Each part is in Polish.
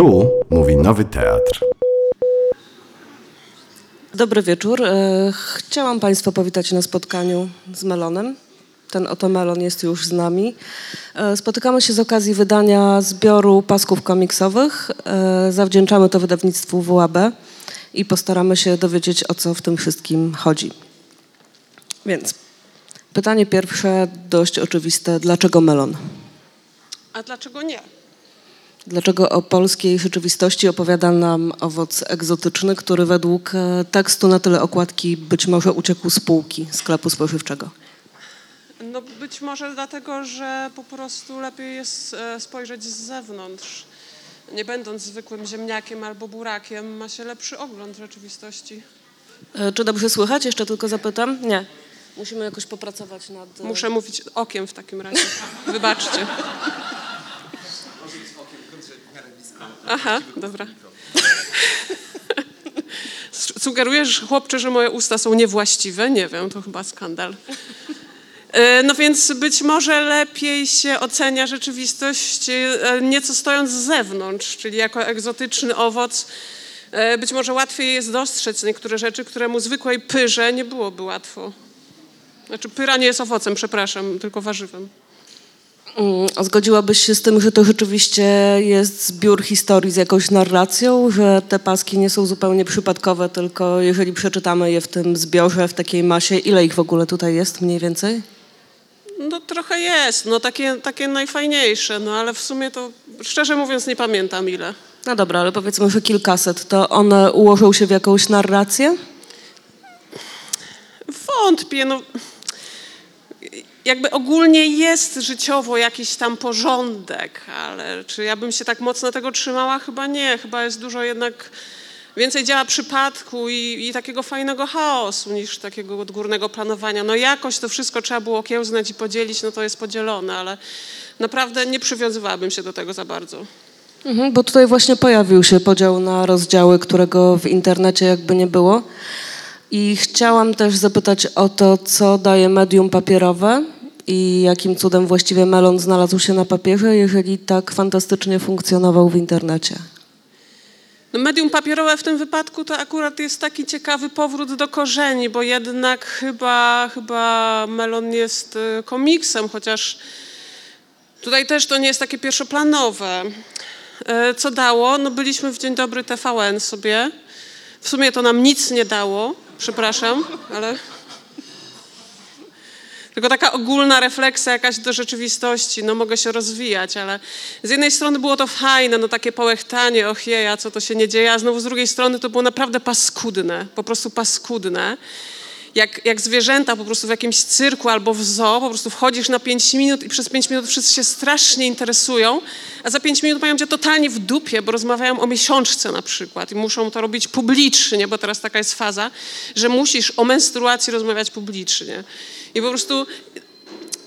Tu mówi Nowy Teatr. Dobry wieczór. E, chciałam Państwa powitać na spotkaniu z Melonem. Ten oto Melon jest już z nami. E, spotykamy się z okazji wydania zbioru pasków komiksowych. E, zawdzięczamy to wydawnictwu WAB i postaramy się dowiedzieć, o co w tym wszystkim chodzi. Więc pytanie pierwsze, dość oczywiste. Dlaczego melon? A dlaczego nie? Dlaczego o polskiej rzeczywistości opowiada nam owoc egzotyczny, który według e, tekstu na tyle okładki być może uciekł z półki sklepu spożywczego? No być może dlatego, że po prostu lepiej jest e, spojrzeć z zewnątrz. Nie będąc zwykłym ziemniakiem albo burakiem, ma się lepszy ogląd rzeczywistości. E, czy dobrze słychać? Jeszcze tylko zapytam. Nie. Musimy jakoś popracować nad... Muszę mówić okiem w takim razie. Wybaczcie. Aha, dobra. Sugerujesz, chłopcze, że moje usta są niewłaściwe? Nie wiem, to chyba skandal. E, no więc być może lepiej się ocenia rzeczywistość e, nieco stojąc z zewnątrz, czyli jako egzotyczny owoc. E, być może łatwiej jest dostrzec niektóre rzeczy, któremu zwykłej pyrze nie byłoby łatwo. Znaczy pyra nie jest owocem, przepraszam, tylko warzywem. Mm, zgodziłabyś się z tym, że to rzeczywiście jest zbiór historii z jakąś narracją, że te paski nie są zupełnie przypadkowe, tylko jeżeli przeczytamy je w tym zbiorze, w takiej masie, ile ich w ogóle tutaj jest mniej więcej? No trochę jest, no takie, takie najfajniejsze, no ale w sumie to szczerze mówiąc nie pamiętam ile. No dobra, ale powiedzmy, że kilkaset, to one ułożą się w jakąś narrację? Wątpię, no jakby ogólnie jest życiowo jakiś tam porządek, ale czy ja bym się tak mocno tego trzymała? Chyba nie. Chyba jest dużo jednak więcej działa przypadku i, i, takiego fajnego chaosu niż takiego odgórnego planowania. No jakoś to wszystko trzeba było okiełznać i podzielić, no to jest podzielone, ale naprawdę nie przywiązywałabym się do tego za bardzo. Mhm, bo tutaj właśnie pojawił się podział na rozdziały, którego w internecie jakby nie było. I chciałam też zapytać o to, co daje medium papierowe i jakim cudem właściwie melon znalazł się na papierze, jeżeli tak fantastycznie funkcjonował w internecie. No medium papierowe w tym wypadku to akurat jest taki ciekawy powrót do korzeni, bo jednak chyba, chyba melon jest y, komiksem, chociaż tutaj też to nie jest takie pierwszoplanowe. Y, co dało? No byliśmy w Dzień Dobry TVN sobie. W sumie to nam nic nie dało, przepraszam, ale... Tylko taka ogólna refleksja jakaś do rzeczywistości, no mogę się rozwijać, ale z jednej strony było to fajne, no takie połechtanie, och jeja, co to się nie dzieje, a znowu z drugiej strony to było naprawdę paskudne, po prostu paskudne jak, jak zwierzęta po prostu w jakimś cyrku albo w zoo, po prostu wchodzisz na 5 minut i przez 5 minut wszyscy się strasznie interesują, a za 5 minut mają cię totalnie w dupie, bo rozmawiają o miesiączce na przykład i muszą to robić publicznie, bo teraz taka jest faza, że musisz o menstruacji rozmawiać publicznie. I po prostu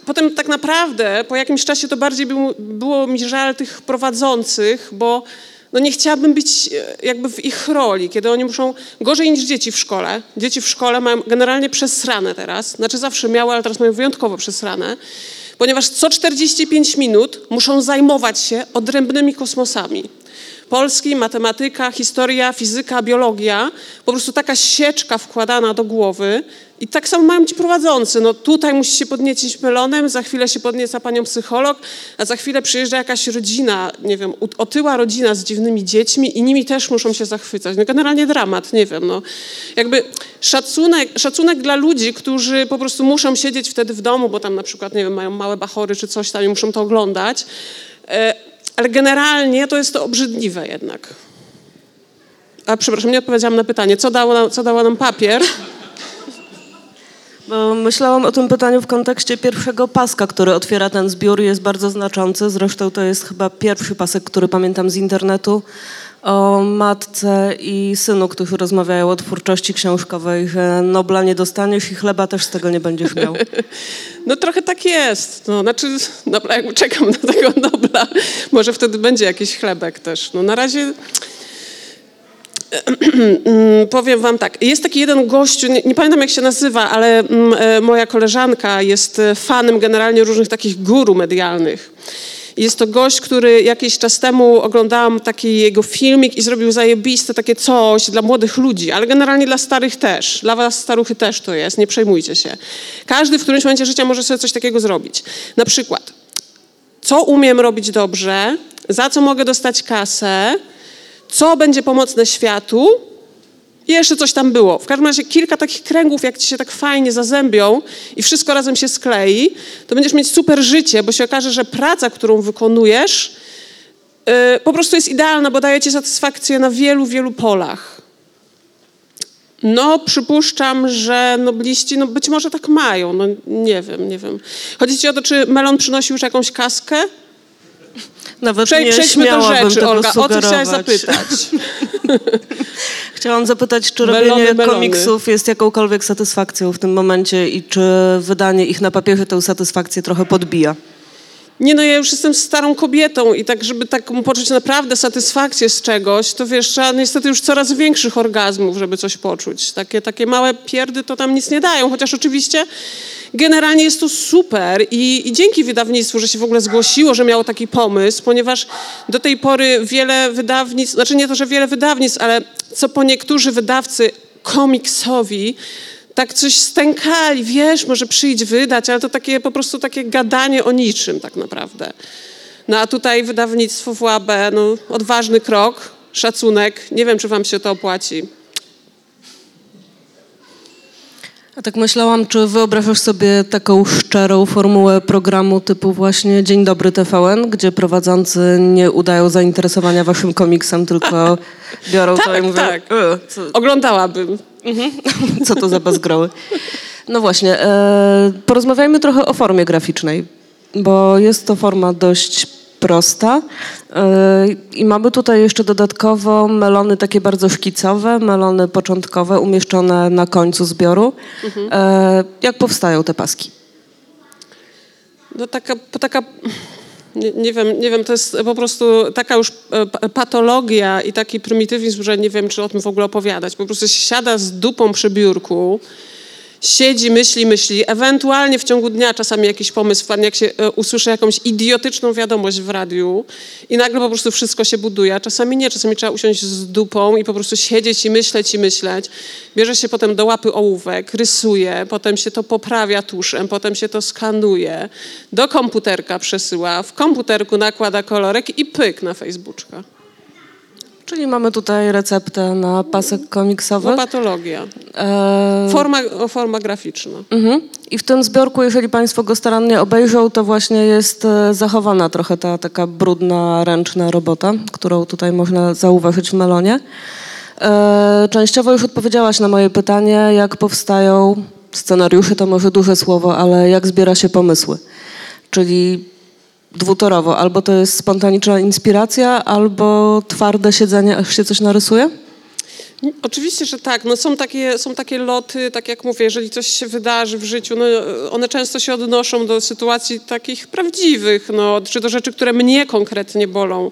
potem tak naprawdę po jakimś czasie to bardziej było, było mi żal tych prowadzących, bo no nie chciałabym być e, jakby w ich roli, kiedy oni muszą gorzej niż dzieci w szkole. Dzieci w szkole mają generalnie przesrane teraz, znaczy zawsze miały, ale teraz mają wyjątkowo przesrane, ponieważ co 45 minut muszą zajmować się odrębnymi kosmosami. Polski, matematyka, historia, fizyka, biologia, po prostu taka sieczka wkładana do głowy, i tak samo mają ci prowadzący. No tutaj musi się podniecić melonem, za chwilę się podnieca panią psycholog, a za chwilę przyjeżdża jakaś rodzina, nie wiem, otyła rodzina z dziwnymi dziećmi i nimi też muszą się zachwycać. No generalnie dramat, nie wiem, no. Jakby szacunek, szacunek dla ludzi, którzy po prostu muszą siedzieć wtedy w domu, bo tam na przykład, nie wiem, mają małe bachory czy coś tam i muszą to oglądać. E, ale generalnie to jest to obrzydliwe jednak. A przepraszam, nie odpowiedziałam na pytanie. Co dało, co dało nam papier? Myślałam o tym pytaniu w kontekście pierwszego paska, który otwiera ten zbiór i jest bardzo znaczący. Zresztą to jest chyba pierwszy pasek, który pamiętam z internetu o matce i synu, którzy rozmawiają o twórczości książkowej, że Nobla nie dostaniesz i chleba też z tego nie będziesz miał. No trochę tak jest. No, znaczy, dobra, czekam na tego Nobla, może wtedy będzie jakiś chlebek też. No na razie powiem wam tak, jest taki jeden gościu, nie, nie, pamiętam jak się nazywa, ale mm, e, moja koleżanka jest fanem generalnie różnych takich guru medialnych. Jest to gość, który jakiś czas temu oglądałam taki jego filmik i zrobił zajebiste takie coś dla młodych ludzi, ale generalnie dla starych też. Dla was staruchy też to jest, nie przejmujcie się. Każdy w którymś momencie życia może sobie coś takiego zrobić. Na przykład, co umiem robić dobrze, za co mogę dostać kasę, co będzie pomocne światu jeszcze coś tam było. W każdym razie kilka takich kręgów, jak ci się tak fajnie zazębią i wszystko razem się sklei, to będziesz mieć super życie, bo się okaże, że praca, którą wykonujesz, yy, po prostu jest idealna, bo daje ci satysfakcję na wielu, wielu polach. No, przypuszczam, że nobliści, no być może tak mają, no nie wiem, nie wiem. Chodzi ci o to, czy Melon przynosił już jakąś kaskę? Nawet Przejdź, nie przejdźmy do rzeczy, tego Olga. O co chciałaś sugerować. zapytać? Chciałam zapytać, czy Melony, robienie melony. komiksów jest jakąkolwiek satysfakcją w tym momencie i czy wydanie ich na papierze tę satysfakcję trochę podbija? Nie no, ja już jestem starą kobietą i tak, żeby tak poczuć naprawdę satysfakcję z czegoś, to wiesz, trzeba niestety już coraz większych orgazmów, żeby coś poczuć. Takie, takie małe pierdy to tam nic nie dają, chociaż oczywiście generalnie jest to super i, i dzięki wydawnictwu, że się w ogóle zgłosiło, że miało taki pomysł, ponieważ do tej pory wiele wydawnictw, znaczy nie to, że wiele wydawnictw, ale co po niektórzy wydawcy komiksowi tak coś stękali, wiesz, może przyjdź wydać, ale to takie po prostu takie gadanie o niczym tak naprawdę. No a tutaj wydawnictwo WAB, no odważny krok, szacunek, nie wiem, czy wam się to opłaci. A tak myślałam, czy wyobrażasz sobie taką szczerą formułę programu typu właśnie Dzień Dobry TVN, gdzie prowadzący nie udają zainteresowania waszym komiksem, tylko biorą to Tak, i mówią, tak. "E, co, Oglądałabym. co to za bezgroły. No właśnie, e, porozmawiajmy trochę o formie graficznej, bo jest to forma dość prosta e, i mamy tutaj jeszcze dodatkowo melony takie bardzo szkicowe, melony początkowe umieszczone na końcu zbioru. E, jak powstają te paski? No taka, taka nie, nie, wiem, nie wiem, to jest po prostu taka już e, pa- patologia i taki prymitywizm, że nie wiem, czy o tym w ogóle opowiadać. Po prostu się siada z dupą przy biurku, siedzi, myśli, myśli, ewentualnie w ciągu dnia czasami jakiś pomysł wpadnie, jak się e, usłyszy jakąś idiotyczną wiadomość w radiu i nagle po prostu wszystko się buduje, a czasami nie, czasami trzeba usiąść z dupą i po prostu siedzieć i myśleć i myśleć. Bierze się potem do łapy ołówek, rysuje, potem się to poprawia tuszem, potem się to skanuje, do komputerka przesyła, w komputerku nakłada kolorek i pyk na Facebooka. Czyli mamy tutaj receptę na pasek komiksowy. No patologia. E, Forma, forma graficzna. Mhm. I w tym zbiorku, jeżeli Państwo go starannie obejrzą, to właśnie jest e, zachowana trochę ta taka brudna, ręczna robota, którą tutaj można zauważyć w melonie. E, Częściowo już odpowiedziałaś na moje pytanie, jak powstają scenariusze, to może duże słowo, ale jak zbiera się pomysły. Czyli dwutorowo, albo to jest spontaniczna inspiracja, albo twarde siedzenie, aż się coś narysuje? Oczywiście, że tak. No są, takie, są takie loty, tak jak mówię, jeżeli coś się wydarzy w życiu, no one często się odnoszą do sytuacji takich prawdziwych, no, czy do rzeczy, które mnie konkretnie bolą.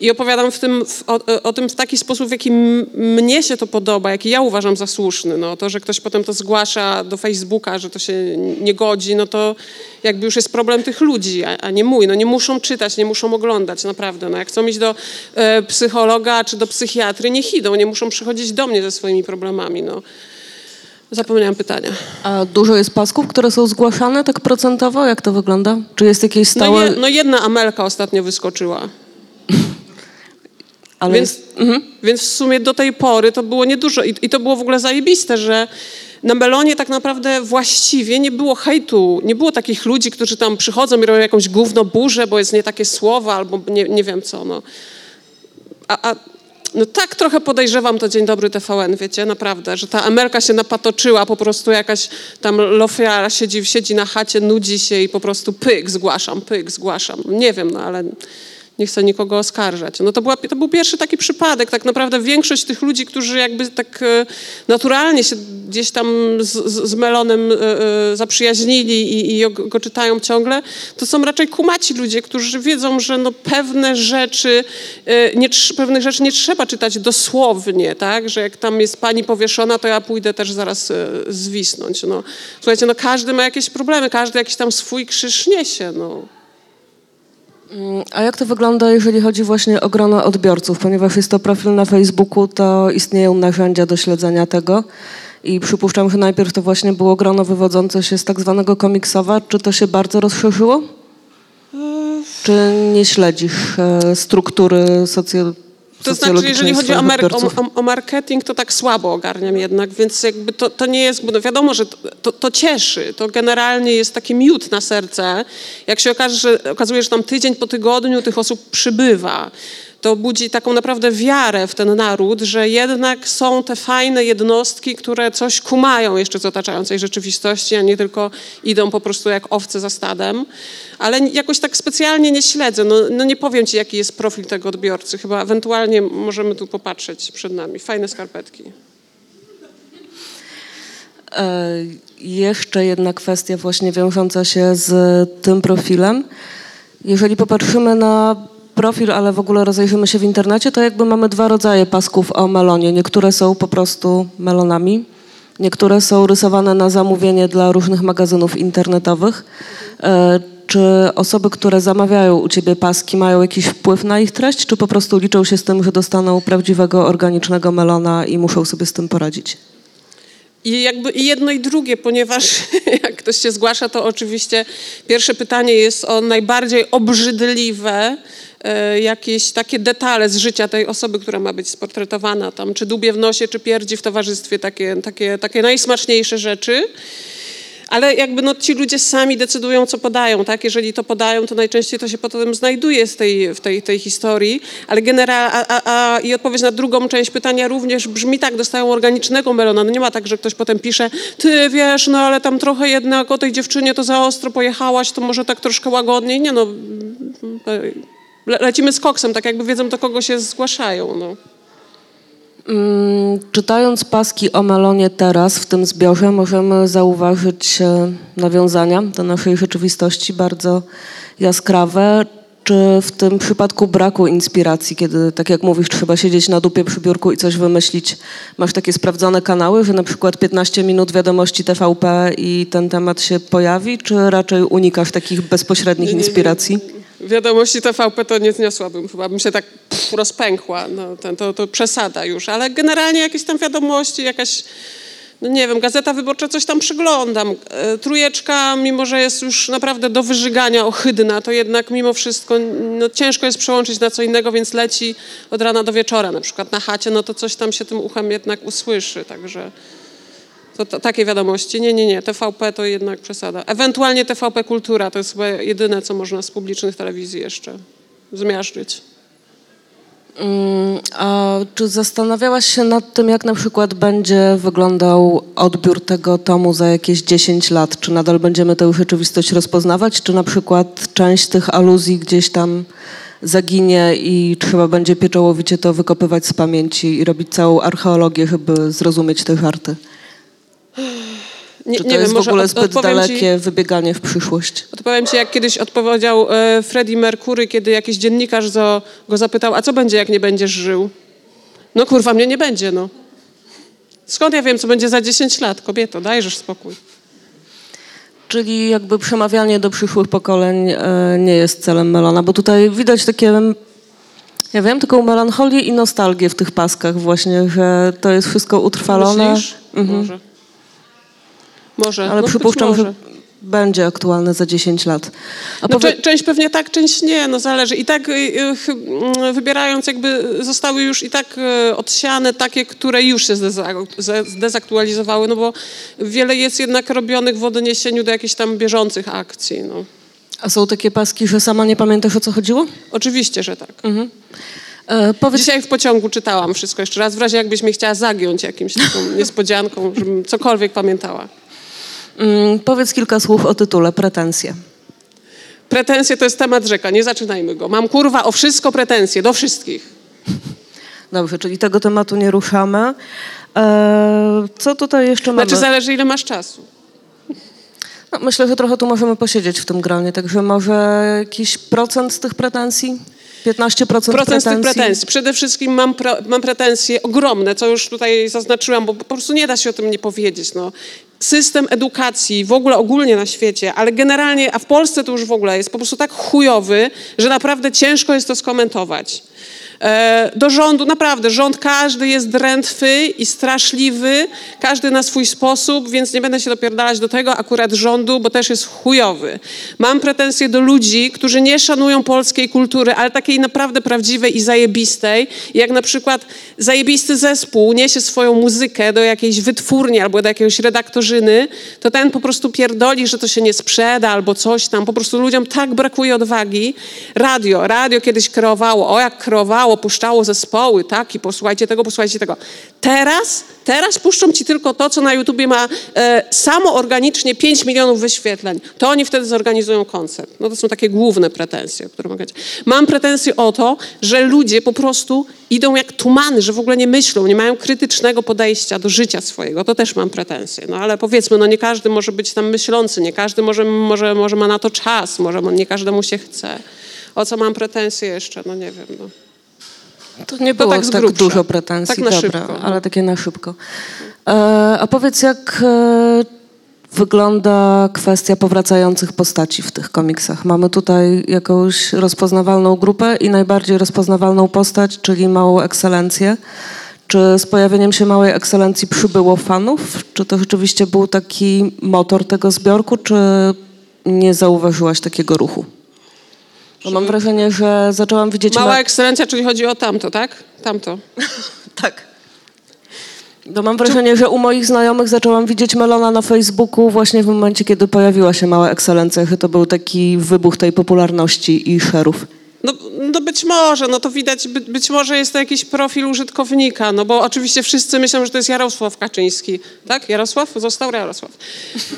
I opowiadam w tym, o, o tym w taki sposób, w jaki mnie się to podoba, jaki ja uważam za słuszny. No, to, że ktoś potem to zgłasza do Facebooka, że to się nie godzi, no to jakby już jest problem tych ludzi, a, a nie mój. No nie muszą czytać, nie muszą oglądać, naprawdę. No, jak chcą iść do e, psychologa czy do psychiatry, niech idą, nie muszą przychodzić do mnie ze swoimi problemami. No. Zapomniałam pytania. A dużo jest pasków, które są zgłaszane tak procentowo? Jak to wygląda? Czy jest jakieś No, stałe... je, no jedna Amelka ostatnio wyskoczyła. Ale Więc, jest... mhm. więc w sumie do tej pory to było niedużo i, i to było w ogóle zajebiste, że na Melonie tak naprawdę właściwie nie było hejtu, nie było takich ludzi, którzy tam przychodzą i robią jakąś gówno burzę, bo jest nie takie słowa albo nie, nie wiem co. No. A, a no tak trochę podejrzewam to Dzień Dobry TVN, wiecie, naprawdę, że ta Amerka się napatoczyła, po prostu jakaś tam lofiara siedzi, siedzi na chacie, nudzi się i po prostu pyk, zgłaszam, pyk, zgłaszam. Nie wiem, no ale nie chcę nikogo oskarżać. No to, była, to był pierwszy taki przypadek. Tak naprawdę większość tych ludzi, którzy jakby tak e, naturalnie się gdzieś tam z, z, Melonem e, e, zaprzyjaźnili i, i go czytają ciągle, to są raczej kumaci ludzie, którzy wiedzą, że no pewne rzeczy, nie, pewnych rzeczy nie trzeba czytać dosłownie, tak? Że jak tam jest pani powieszona, to ja pójdę też zaraz zwisnąć. No. Słuchajcie, no każdy ma jakieś problemy, każdy jakiś tam swój krzyż niesie, no. Mm, A jak to wygląda, jeżeli chodzi właśnie o grono odbiorców? Ponieważ jest to profil na Facebooku, to istnieją narzędzia do śledzenia tego. I przypuszczam, że najpierw to właśnie było grono wywodzące się z tak zwanego komiksowa. Czy to się bardzo rozszerzyło? Czy nie śledzisz e, struktury socjo- To znaczy, jeżeli chodzi o, odbiorców? o, o, marketing, to tak słabo ogarniam jednak, więc jakby to, to nie jest, bo no wiadomo, że to, to, to cieszy, to generalnie jest taki miód na serce. Jak się okaże, że, okazuje, że tam tydzień po tygodniu tych osób przybywa, to budzi taką naprawdę wiarę w ten naród, że jednak są te fajne jednostki, które coś kumają jeszcze z otaczającej rzeczywistości, a nie tylko idą po prostu jak owce za stadem. Ale jakoś tak specjalnie nie śledzę. No, no nie powiem ci, jaki jest profil tego odbiorcy. Chyba ewentualnie możemy tu popatrzeć przed nami. Fajne skarpetki. E, Jeszcze jedna kwestia właśnie wiążąca się z tym profilem. Jeżeli popatrzymy na profil, ale w ogóle rozejrzymy się w internecie, to jakby mamy dwa rodzaje pasków o melonie. Niektóre są po prostu melonami, niektóre są rysowane na zamówienie dla różnych magazynów internetowych. E, Czy osoby, które zamawiają u ciebie paski, mają jakiś wpływ na ich treść, czy po prostu liczą się z tym, że dostaną prawdziwego, organicznego melona i muszą sobie z tym poradzić? I jakby i jedno i drugie, ponieważ jak ktoś się zgłasza, to oczywiście pierwsze pytanie jest o najbardziej obrzydliwe jakieś takie detale z życia tej osoby, która ma być sportretowana, tam czy dubie w nosie, czy pierdzi w towarzystwie, takie, takie, takie najsmaczniejsze rzeczy. Ale jakby no, ci ludzie sami decydują, co podają, tak? Jeżeli to podają, to najczęściej to się potem znajduje z tej, w tej, tej historii. Ale general, a, a, a, i odpowiedź na drugą część pytania również brzmi tak, dostają organicznego melona. No nie ma tak, że ktoś potem pisze, ty wiesz, no ale tam trochę jednak o tej dziewczynie to za ostro pojechałaś, to może tak troszkę łagodniej. Nie no, le, lecimy z koksem, tak jakby wiedzą, do kogo się zgłaszają, no. Mm, Czytając paski o melonie teraz w tym zbiorze możemy zauważyć e, nawiązania do naszej rzeczywistości bardzo jaskrawe. Czy w tym przypadku braku inspiracji, kiedy tak jak mówisz, trzeba siedzieć na dupie przy biurku i coś wymyślić, masz takie sprawdzone kanały, że na przykład 15 minut wiadomości TVP i ten temat się pojawi, czy raczej unikasz takich bezpośrednich inspiracji? Wiadomości TVP to nie zniosłabym, chyba. Bym się tak pff, rozpękła, no, ten, to, to przesada już, ale generalnie jakieś tam wiadomości, jakaś, no nie wiem, Gazeta Wyborcza, coś tam przyglądam. E, Trójeczka, mimo że jest już naprawdę do wyżygania ohydna, to jednak mimo wszystko no, ciężko jest przełączyć na co innego, więc leci od rana do wieczora, na przykład na chacie, no to coś tam się tym uchem jednak usłyszy, także... To, to, takie wiadomości. Nie, nie, nie. TVP to jednak przesada. Ewentualnie TVP Kultura to jest chyba jedyne, co można z publicznych telewizji jeszcze zmiażdżyć. Mm, A czy zastanawiałaś się nad tym, jak na przykład będzie wyglądał odbiór tego tomu za jakieś 10 lat? Czy nadal będziemy tę rzeczywistość rozpoznawać, czy na przykład część tych aluzji gdzieś tam zaginie i trzeba będzie pieczołowicie to wykopywać z pamięci i robić całą archeologię, żeby zrozumieć te żarty? Nie, Czy to nie jest wiem, w ogóle zbyt dalekie Ci, wybieganie w przyszłość? odpowiem ci, jak kiedyś odpowiedział e, Freddie Mercury, kiedy jakiś dziennikarz zo, go zapytał, a co będzie, jak nie będziesz żył? No kurwa, mnie nie będzie, no. Skąd ja wiem, co będzie za 10 lat? Kobieto, dajżesz spokój. Czyli jakby przemawianie do przyszłych pokoleń e, nie jest celem Melona, bo tutaj widać takie, ja wiem, taką melancholię i nostalgię w tych paskach właśnie, że to jest wszystko utrwalone. Myślisz? Może. Może. Ale no, przypuszczam, może. że będzie aktualne za 10 lat. No, powie- część pewnie tak, część nie, no zależy. I tak y, y, mm, wybierając jakby zostały już i tak y, odsiane takie, które już się zdezaktualizowały, no bo wiele jest jednak robionych w odniesieniu do jakichś tam bieżących akcji, no. A są takie paski, że sama nie pamiętasz o co chodziło? Oczywiście, że tak. E, powiedz, Dzisiaj w pociągu czytałam wszystko jeszcze raz, w razie jakbyś mnie chciała zagiąć jakimś taką niespodzianką, żebym cokolwiek pamiętała. Mm, powiedz kilka słów o tytule Pretensje. Pretensje to jest temat rzeka, nie zaczynajmy go. Mam kurwa o wszystko pretensje, do wszystkich. Dobrze, czyli tego tematu nie ruszamy. E, co tutaj jeszcze mamy? Znaczy zależy ile masz czasu. No, myślę, że trochę tu możemy posiedzieć w tym gronie, także może jakiś procent z tych pretensji? 15% Procent pretensji? z tych pretensji. Przede wszystkim mam, pro, mam pretensje ogromne, co już tutaj zaznaczyłam, bo po prostu nie da się o tym nie powiedzieć. No. System edukacji w ogóle ogólnie na świecie, ale generalnie, a w Polsce to już w ogóle jest po prostu tak chujowy, że naprawdę ciężko jest to skomentować. E, do rządu, naprawdę, rząd każdy jest drętwy i straszliwy, każdy na swój sposób, więc nie będę się dopierdalać do tego akurat rządu, bo też jest chujowy. Mam pretensje do ludzi, którzy nie szanują polskiej kultury, ale takiej naprawdę prawdziwej i zajebistej, jak na przykład zajebisty zespół niesie swoją muzykę do jakiejś wytwórni albo do jakiegoś redaktorzyny, to ten po prostu pierdoli, że to się nie sprzeda albo coś tam. Po prostu ludziom tak brakuje odwagi. Radio, radio kiedyś kreowało, o jak kreowało, puszczało zespoły, tak, i posłuchajcie tego, posłuchajcie tego. Teraz, teraz puszczą ci tylko to, co na YouTubie ma e, samo organicznie 5 milionów wyświetleń. To oni wtedy zorganizują koncert. No to są takie główne pretensje, które mogę Mam pretensje o to, że ludzie po prostu idą jak tumany, że w ogóle nie myślą, nie mają krytycznego podejścia do życia swojego. To też mam pretensje. No ale powiedzmy, no nie każdy może być tam myślący, nie każdy może, może, może ma na to czas, może nie każdemu się chce. O co mam pretensje jeszcze? No nie wiem. No. To nie było tak z tak, grubsza. dużo pretensji, Tak na dobra, szybko. ale takie na szybko. E, a powiedz, jak e, wygląda kwestia powracających postaci w tych komiksach? Mamy tutaj jakąś rozpoznawalną grupę i najbardziej rozpoznawalną postać, czyli Małą Ekscelencję. Czy z pojawieniem się Małej Ekscelencji przybyło fanów? Czy to rzeczywiście był taki motor tego zbiorku, czy nie zauważyłaś takiego ruchu? Bo mam wrażenie, że zaczęłam widzieć... Mała ma- ekscelencja, czyli chodzi o tamto, tak? Tamto. Tak. No mam wrażenie, że u moich znajomych zaczęłam widzieć Melona na Facebooku właśnie w momencie, kiedy pojawiła się Mała Ekscelencja, to był taki wybuch tej popularności i szerów. No, no być może, no to widać, by, być może jest to jakiś profil użytkownika, no bo oczywiście wszyscy myślą, że to jest Jarosław Kaczyński, tak? Jarosław? Został Jarosław.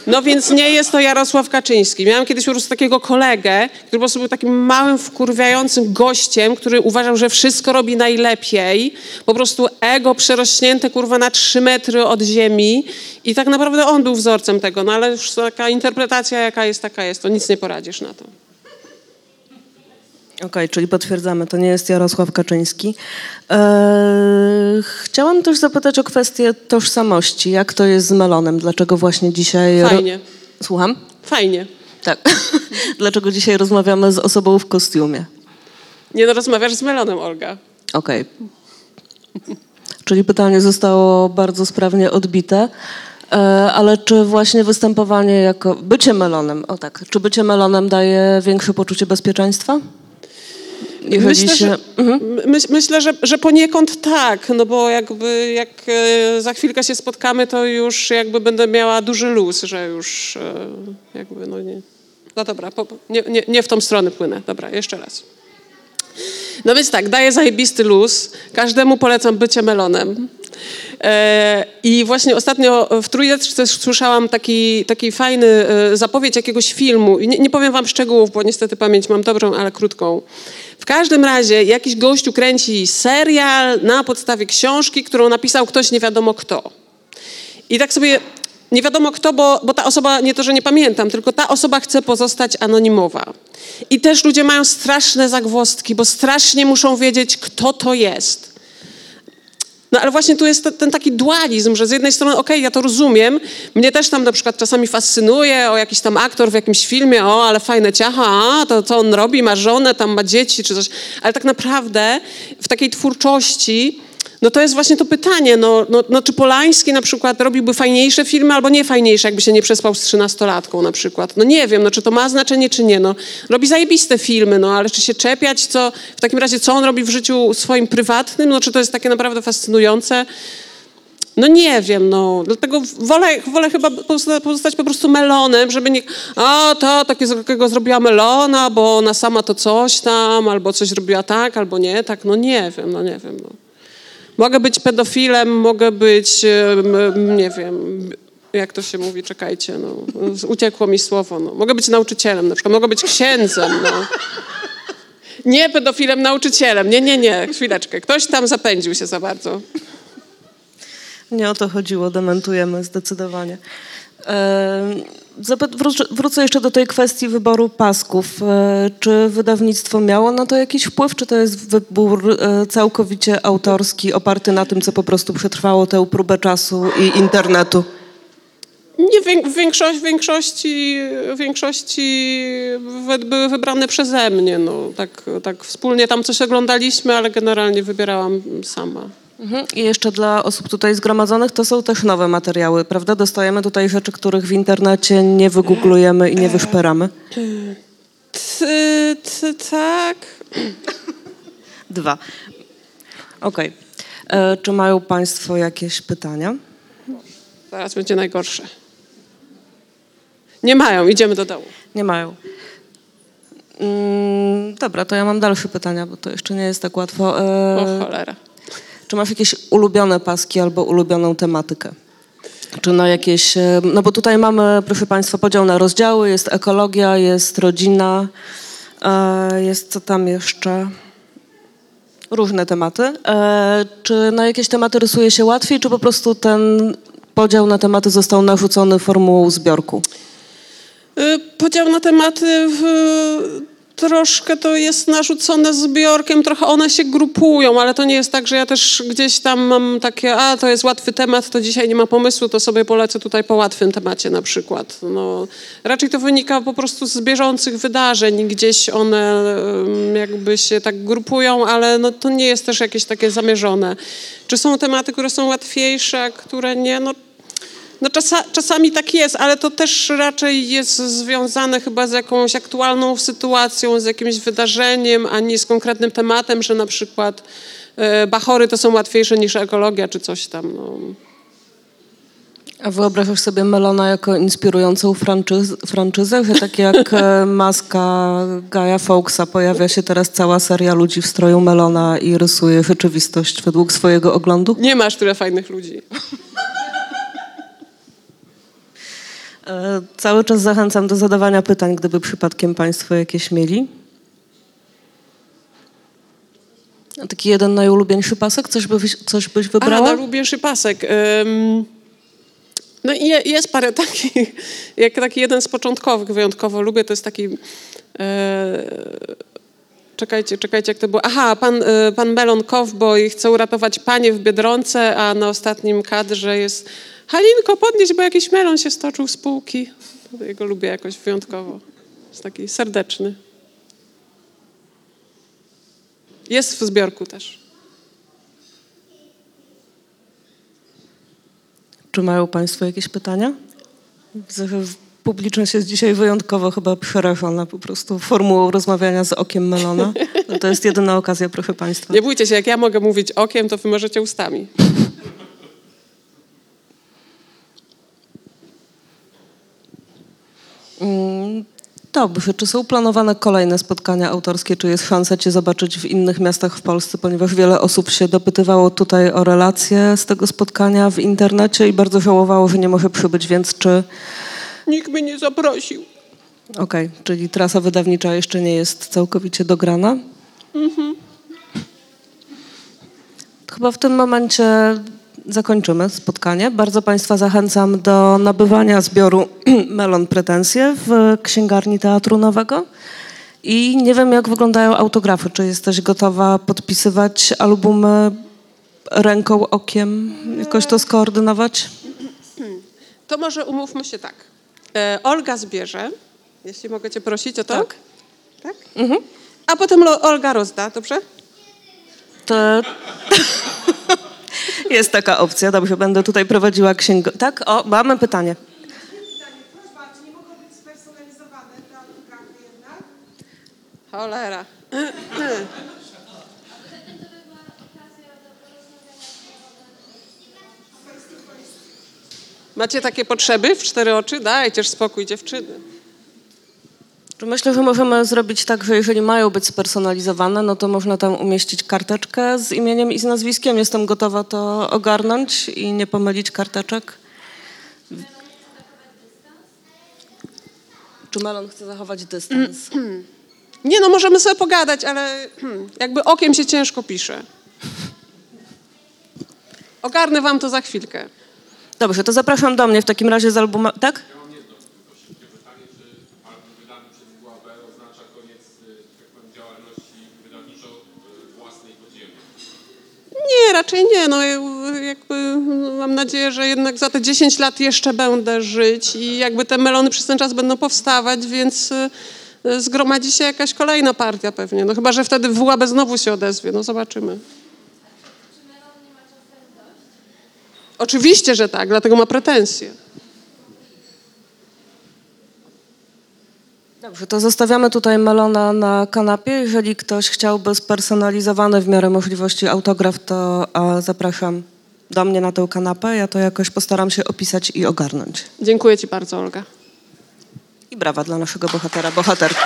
No więc nie jest to Jarosław Kaczyński. Miałam kiedyś po prostu takiego kolegę, który po prostu był takim małym, wkurwiającym gościem, który uważał, że wszystko robi najlepiej, po prostu ego przerośnięte, kurwa, na trzy metry od ziemi i tak naprawdę on był wzorcem tego, no ale już taka interpretacja, jaka jest, taka jest, to nic nie poradzisz na to. Okej, czyli potwierdzamy, to nie jest Jarosław Kaczyński. Eee, chciałam też zapytać o kwestię tożsamości. Jak to jest z Melonem? Dlaczego właśnie dzisiaj... ro- Fajnie. Słucham? Fajnie. Tak. Dlaczego dzisiaj rozmawiamy z osobą w kostiumie? Nie no, rozmawiasz z Melonem, Olga. Okej. Czyli pytanie zostało bardzo sprawnie odbite. E, ale czy właśnie występowanie jako bycie melonem, o tak, czy bycie melonem daje większe poczucie bezpieczeństwa? Jeżeli Myślę, się, że, myśl, myślę że, że poniekąd tak, no bo jakby jak e, za chwilkę się spotkamy, to już jakby będę miała duży luz, że już e, jakby no nie. No dobra, po- nie, nie, nie w tą stronę płynę. Dobra, jeszcze raz. No więc tak, daję zajebisty luz. Każdemu polecam bycie melonem. E, I właśnie ostatnio w Trójeczce słyszałam taki, taki fajny e, zapowiedź jakiegoś filmu. Nie, nie powiem wam szczegółów, bo niestety pamięć mam dobrą, ale krótką. W każdym razie jakiś gościu kręci serial na podstawie książki, którą napisał ktoś nie wiadomo kto. I tak sobie nie wiadomo kto, bo, bo ta osoba, nie to, że nie pamiętam, tylko ta osoba chce pozostać anonimowa. I też ludzie mają straszne zagwozdki, bo strasznie muszą wiedzieć, kto to jest. No ale właśnie tu jest te- ten taki dualizm, że z jednej strony, okej, ja to rozumiem, mnie też tam na przykład czasami fascynuje, o jakiś tam aktor w jakimś filmie, o, ale fajne ciacha, a, to co on robi, ma żonę, tam ma dzieci czy coś. Ale tak naprawdę w takiej twórczości, no to jest właśnie to pytanie, no, no, no czy Polański na przykład robiłby fajniejsze filmy albo nie fajniejsze, jakby się nie przespał z trzynastolatką na przykład. No nie wiem, no czy to ma znaczenie, czy nie. No, robi zajebiste filmy, no ale czy się czepiać, co w takim razie, co on robi w życiu swoim prywatnym, no czy to jest takie naprawdę fascynujące. No nie wiem, no. Dlatego wolę, wolę chyba pozosta- pozostać po prostu melonem, żeby nie... A, to takiego zrobiła melona, bo ona sama to coś tam, albo coś zrobiła tak, albo nie, tak. No nie wiem, no nie wiem, no. Mogę być pedofilem, mogę być, em, nie wiem, jak to się mówi, czekajcie, no. Uciekło mi słowo, no. Mogę być nauczycielem, na przykład mogę być księdzem, no. Nie pedofilem, nauczycielem. Nie, nie, nie, chwileczkę. Ktoś tam zapędził się za bardzo. Nie o to chodziło, dementujemy zdecydowanie. Wrócę, jeszcze do tej kwestii wyboru pasków. E, Czy wydawnictwo miało na to jakiś wpływ, czy to jest wybór e, całkowicie autorski, oparty na tym, co po prostu przetrwało tę próbę czasu i internetu? Nie, wię- w większości, większości, były wybrane przeze mnie. No, tak, tak wspólnie tam coś oglądaliśmy, ale generalnie wybierałam sama. Mhm. I jeszcze dla osób tutaj zgromadzonych to są też nowe materiały, prawda? Dostajemy tutaj rzeczy, których w internecie nie wygooglujemy i nie wyszperamy. Ty, ty, tak. Dwa. Okej. E, Czy mają Państwo jakieś pytania? Zaraz będzie najgorsze. Nie mają, idziemy do dołu. Nie mają. Mm, dobra, to ja mam dalsze pytania, bo to jeszcze nie jest tak łatwo. O E, cholera. Czy masz jakieś ulubione paski albo ulubioną tematykę? Czy na jakieś. e, No bo tutaj mamy, proszę Państwa, podział na rozdziały: jest ekologia, jest rodzina, e, jest co tam jeszcze? Różne tematy. E, Czy na jakieś tematy rysuje się łatwiej, czy po prostu ten podział na tematy został narzucony formułą zbiorku? Y, Podział na tematy w, troszkę to jest narzucone zbiorkiem, trochę one się grupują, ale to nie jest tak, że ja też gdzieś tam mam takie, a to jest łatwy temat, to dzisiaj nie ma pomysłu, to sobie polecę tutaj po łatwym temacie na przykład. No, raczej to wynika po prostu z bieżących wydarzeń, gdzieś one jakby się tak grupują, ale no, to nie jest też jakieś takie zamierzone. Czy są tematy, które są łatwiejsze, a które nie? No, no czasa, czasami tak jest, ale to też raczej jest związane chyba z jakąś aktualną sytuacją, z jakimś wydarzeniem, a nie z konkretnym tematem, że na przykład e, bachory to są łatwiejsze niż ekologia czy coś tam. No. A wyobrażasz sobie Melona jako inspirującą franczyz, franczyzę, że tak jak e, maska Gaja Fawkesa pojawia się teraz cała seria ludzi w stroju Melona i rysuje rzeczywistość według swojego oglądu? Nie masz tyle fajnych ludzi. E, Cały czas zachęcam do zadawania pytań, gdyby przypadkiem Państwo jakieś mieli. A taki jeden najulubieńszy pasek? Coś, by, coś byś wybrała? na lubieszy pasek. Ym, no i je, jest parę takich, jak taki jeden z początkowych wyjątkowo lubię, to jest taki... E, czekajcie, czekajcie, jak to było. Aha, pan, e, pan Melon Cowboy chce uratować panie w Biedronce, a na ostatnim kadrze jest Halinko, podnieś, bo jakiś melon się stoczył z półki. Jego lubię jakoś wyjątkowo. Jest taki serdeczny. Jest w zbiorku też. Czy mają Państwo jakieś pytania? Publiczność jest dzisiaj wyjątkowo chyba przerażona po prostu formułą rozmawiania z okiem Melona. No to jest jedyna okazja, proszę Państwa. Nie bójcie się, jak ja mogę mówić okiem, to wy możecie ustami. Mm, Dobrze, czy są planowane kolejne spotkania autorskie? Czy jest szansa Cię zobaczyć w innych miastach w Polsce? Ponieważ wiele osób się dopytywało tutaj o relacje z tego spotkania w internecie i bardzo żałowało, że nie może przybyć, więc czy... Nikt mnie nie zaprosił. Okej, czyli trasa wydawnicza jeszcze nie jest całkowicie dograna? To Chyba w tym momencie zakończymy spotkanie. Bardzo Państwa zachęcam do nabywania zbioru Melon Pretensje w księgarni Teatru Nowego. I nie wiem, jak wyglądają autografy. Czy jesteś gotowa podpisywać albumy ręką, okiem, jakoś to skoordynować? To może umówmy się tak. E, Olga zbierze, jeśli mogę cię prosić o to. Tak. tak? A potem Olga rozda, dobrze? To... Jest taka opcja. Dobrze, będę tutaj prowadziła księgę. Tak? O, mamy pytanie. Prośba, czy nie mogą być spersonalizowane te autografy jednak? Cholera. Macie takie potrzeby w cztery oczy? Dajcież spokój, dziewczyny. Myślę, że możemy zrobić tak, że jeżeli mają być spersonalizowane, no to można tam umieścić karteczkę z imieniem i z nazwiskiem. Jestem gotowa to ogarnąć i nie pomylić karteczek. Czy Melon chce zachować dystans? Nie no, możemy sobie pogadać, ale jakby okiem się ciężko pisze. Ogarnę wam to za chwilkę. Dobrze, to zapraszam do mnie w takim razie z albumem. Tak? pytanie, czy album wydany przez WAB oznacza koniec powiem, działalności wydawniczo własnej podziemnej? Nie, raczej nie. No, jakby no, mam nadzieję, że jednak za te 10 lat jeszcze będę żyć i jakby te melony przez ten czas będą powstawać, więc y, zgromadzi się jakaś kolejna partia pewnie. No chyba, że wtedy WAB znowu się odezwie, no zobaczymy. Oczywiście, że tak, dlatego ma pretensje. Dobrze, to zostawiamy tutaj melona na kanapie. Jeżeli ktoś chciałby spersonalizowany w miarę możliwości autograf, to zapraszam do mnie na tę kanapę. Ja to jakoś postaram się opisać i ogarnąć. Dziękuję Ci bardzo, Olga. I brawa dla naszego bohatera, bohaterki.